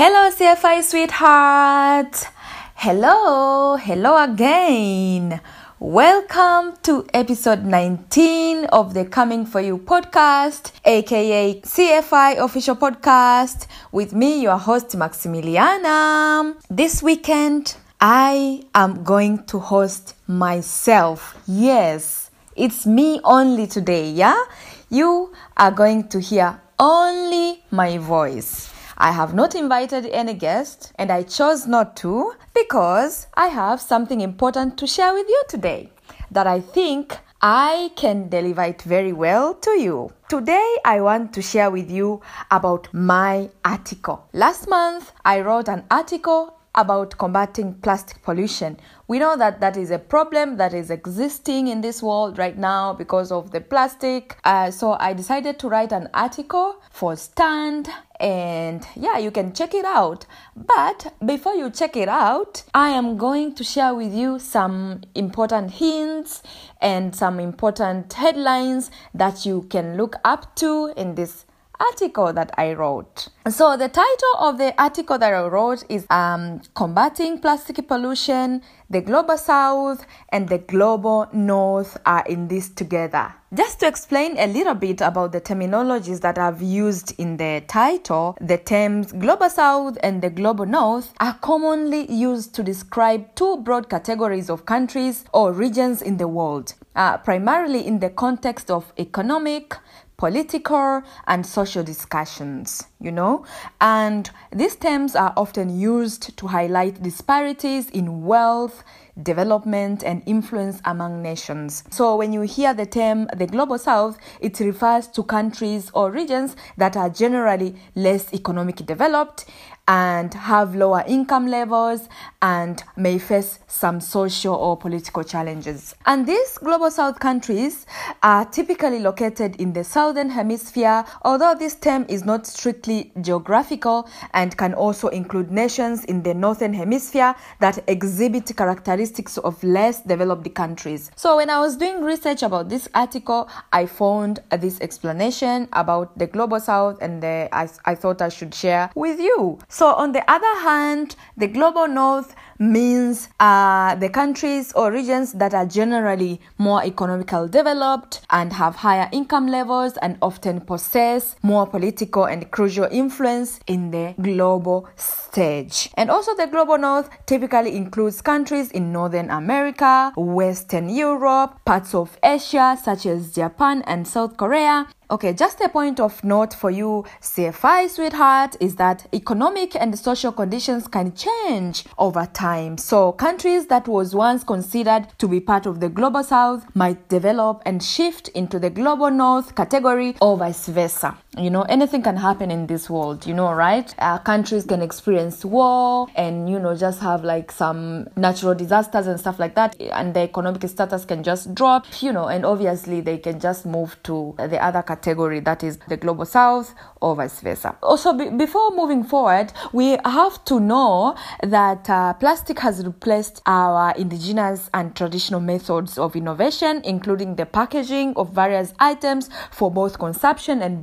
Hello, CFY sweetheart. Hello, hello again. Welcome to episode 19 of the Coming For You podcast, aka CFY official podcast, with me, your host, Maximiliana. This weekend, I am going to host myself. Yes, it's me only today, yeah? You are going to hear only my voice. I have not invited any guest and I chose not to because I have something important to share with you today that I think I can deliver it very well to you. Today, I want to share with you about my article. Last month, I wrote an article about combating plastic pollution. We know that that is a problem that is existing in this world right now because of the plastic. Uh, so I decided to write an article for Stand and yeah, you can check it out. But before you check it out, I am going to share with you some important hints and some important headlines that you can look up to in this article that I wrote. So the title of the article that I wrote is um, Combating Plastic Pollution, the Global South and the Global North are in this together. Just to explain a little bit about the terminologies that I've used in the title, the terms Global South and the Global North are commonly used to describe two broad categories of countries or regions in the world, uh, primarily in the context of economic, political and social discussions, you know. And these terms are often used to highlight disparities in wealth, development, and influence among nations. So, when you hear the term the global south, it refers to countries or regions that are generally less economically developed and have lower income levels and may face some social or political challenges. And these global south countries are typically located in the southern hemisphere, although this term is not strictly geographical and can also include nations in the northern hemisphere that exhibit characteristics of less developed countries. So when I was doing research about this article, I found this explanation about the global south and the, I, I thought I should share with you. So, on the other hand, the global north means uh, the countries or regions that are generally more economically developed and have higher income levels and often possess more political and crucial influence in the global stage. And also, the global north typically includes countries in Northern America, Western Europe, parts of Asia such as Japan and South Korea, Okay, just a point of note for you, CFY sweetheart, is that economic and social conditions can change over time. So, countries that was once considered to be part of the global south might develop and shift into the global north category or vice versa. You know, anything can happen in this world, you know, right? Uh, countries can experience war and, you know, just have like some natural disasters and stuff like that, and the economic status can just drop, you know, and obviously they can just move to the other category that is the global south or vice versa. Also, be- before moving forward, we have to know that uh, plastic has replaced our indigenous and traditional methods of innovation, including the packaging of various items for both consumption and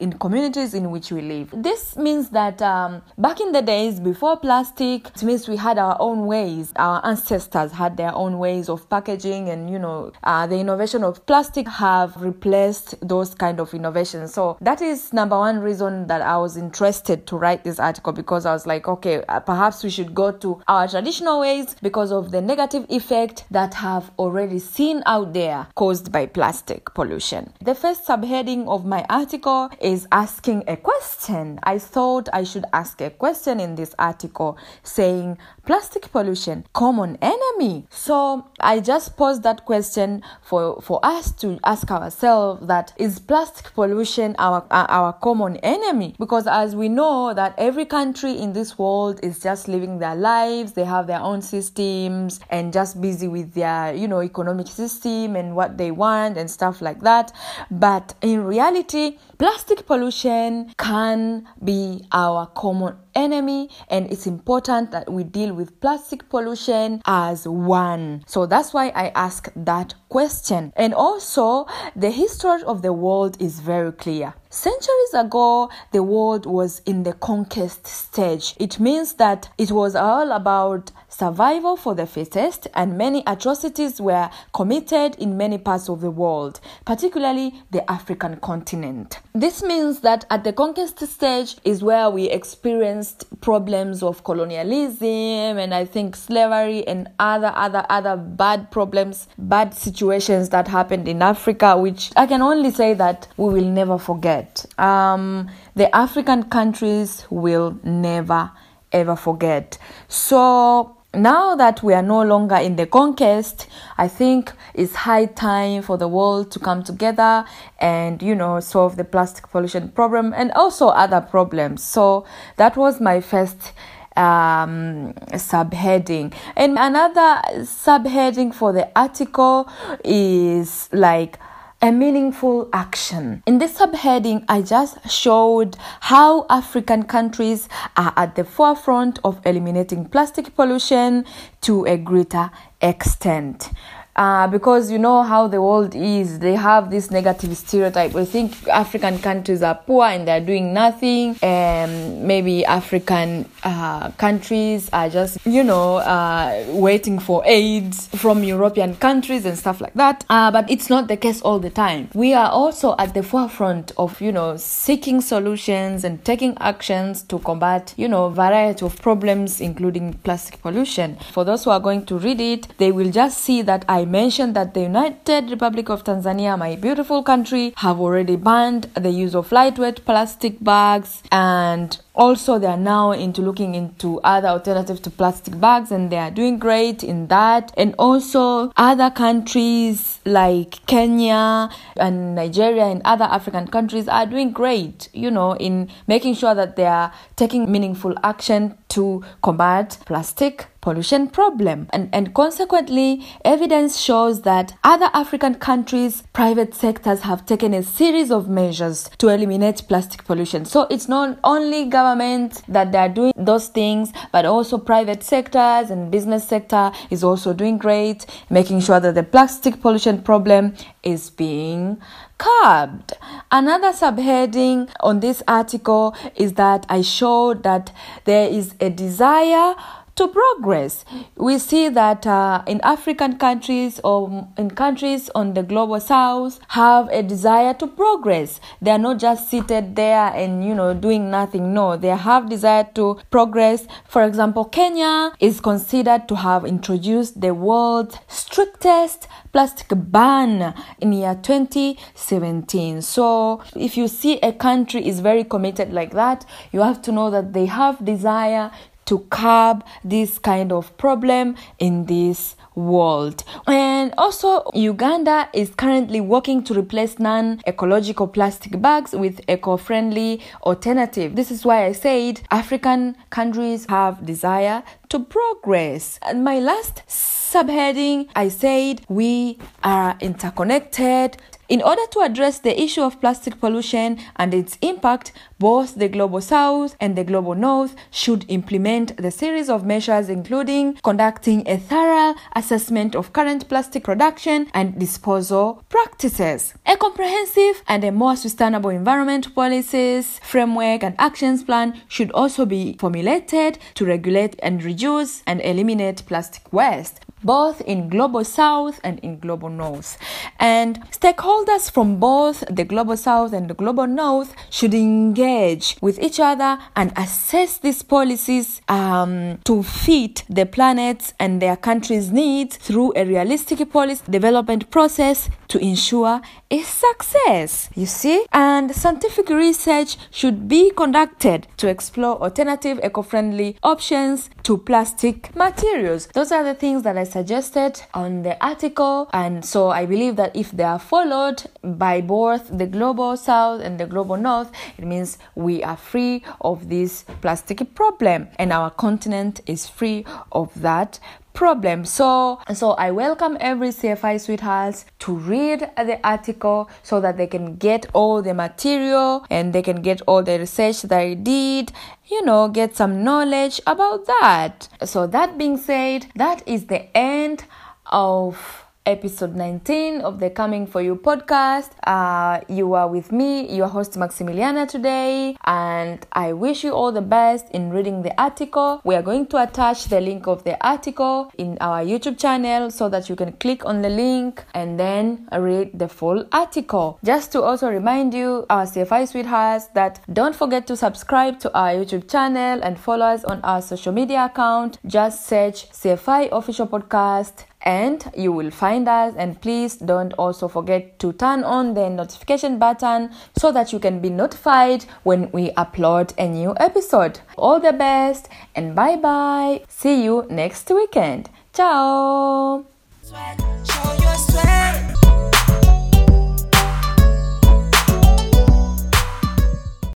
in communities in which we live. This means that um, back in the days before plastic, it means we had our own ways. Our ancestors had their own ways of packaging, and you know, uh, the innovation of plastic have replaced those kind of innovations. So that is number one reason that I was interested to write this article because I was like, okay, uh, perhaps we should go to our traditional ways because of the negative effect that have already seen out there caused by plastic pollution. The first subheading of my article is asking a question. I thought I should ask a question in this article saying plastic pollution common enemy. So I just posed that question for for us to ask ourselves that is plastic pollution our our common enemy because as we know that every country in this world is just living their lives they have their own systems and just busy with their you know economic system and what they want and stuff like that but in reality plastic pollution can be our common enemy and it's important that we deal with plastic pollution as one. So that's why i ask that question. And also, the history of the world is very clear. Centuries ago, the world was in the conquest stage. It means that it was all about survival for the fittest, and many atrocities were committed in many parts of the world, particularly the African continent. This means that at the conquest stage is where we experienced problems of colonialism and I think slavery and other other other bad problems, bad situations that happened in Africa, which I can only say that we will never forget. Um, the African countries will never ever forget. So now that we are no longer in the conquest, I think it's high time for the world to come together and, you know, solve the plastic pollution problem and also other problems. So that was my first um, subheading. And another subheading for the article is like, a meaningful action. In this subheading, I just showed how African countries are at the forefront of eliminating plastic pollution to a greater extent uh, because you know how the world is. They have this negative stereotype. We think african countries are poor and they're doing nothing. And maybe african uh, countries are just you know uh, waiting for aid from european countries and stuff like that. Uh, but it's not the case all the time. We are also at the forefront of you know seeking solutions and taking actions to combat you know variety of problems including plastic pollution. For those who are going to read it they will just see that i I mentioned that the United Republic of Tanzania, my beautiful country, have already banned the use of lightweight plastic bags and also they are now into looking into other alternatives to plastic bags and they are doing great in that. And also other countries like kenya and nigeria and other african countries are doing great you know in making sure that they are taking meaningful action to combat plastic pollution problem. And, and consequently evidence shows that other african countries private sectors have taken a series of measures to eliminate plastic pollution. So it's not only government that they are doing those things, but also private sectors and business sector is also doing great, making sure that the plastic pollution problem is being curbed. Another subheading on this article is that I showed that there is a desire to progress. We see that uh, in African countries or in countries on the global south have a desire to progress. They are not just seated there and you know doing nothing. No, they have desire to progress. For example, Kenya is considered to have introduced the world's strictest plastic ban in year 2017. So if you see a country is very committed like that, you have to know that they have desire to curb this kind of problem in this world. And also, Uganda is currently working to replace non ecological plastic bags with eco friendly alternative. This is why I said African countries have desire to progress. And my last subheading, I said we are interconnected in order to address the issue of plastic pollution and its impact, both the Global South and the Global North should implement the series of measures including conducting a thorough assessment of current plastic production and disposal practices. A comprehensive and a more sustainable environment policies, framework and actions plan should also be formulated to regulate and reduce and eliminate plastic waste both in Global South and in Global North. And stakeholders from both the Global South and the Global North should engage with each other and assess these policies um, to fit the planet's and their countries' needs through a realistic policy development process to ensure a success. You see? And scientific research should be conducted to explore alternative eco friendly options to plastic materials. Those are the things that I suggested on the article, and so I believe that if they are followed by both the global south and the global north, it means we are free of this plastic problem. And our continent is free of that problem. So, so I welcome every CFY sweethearts to read the article so that they can get all the material and they can get all the research that I did, you know, get some knowledge about that. So, that being said, that is the end of episode 19 of the Coming For You podcast. Uh, you are with me, your host Maximiliana today, and I wish you all the best in reading the article. We are going to attach the link of the article in our YouTube channel so that you can click on the link and then read the full article. Just to also remind you, our CFY sweethearts, that don't forget to subscribe to our YouTube channel and follow us on our social media account. Just search CFY Official Podcast and you will find us. And please don't also forget to turn on the notification button so that you can be notified when we upload a new episode. All the best and bye bye see you next weekend. Ciao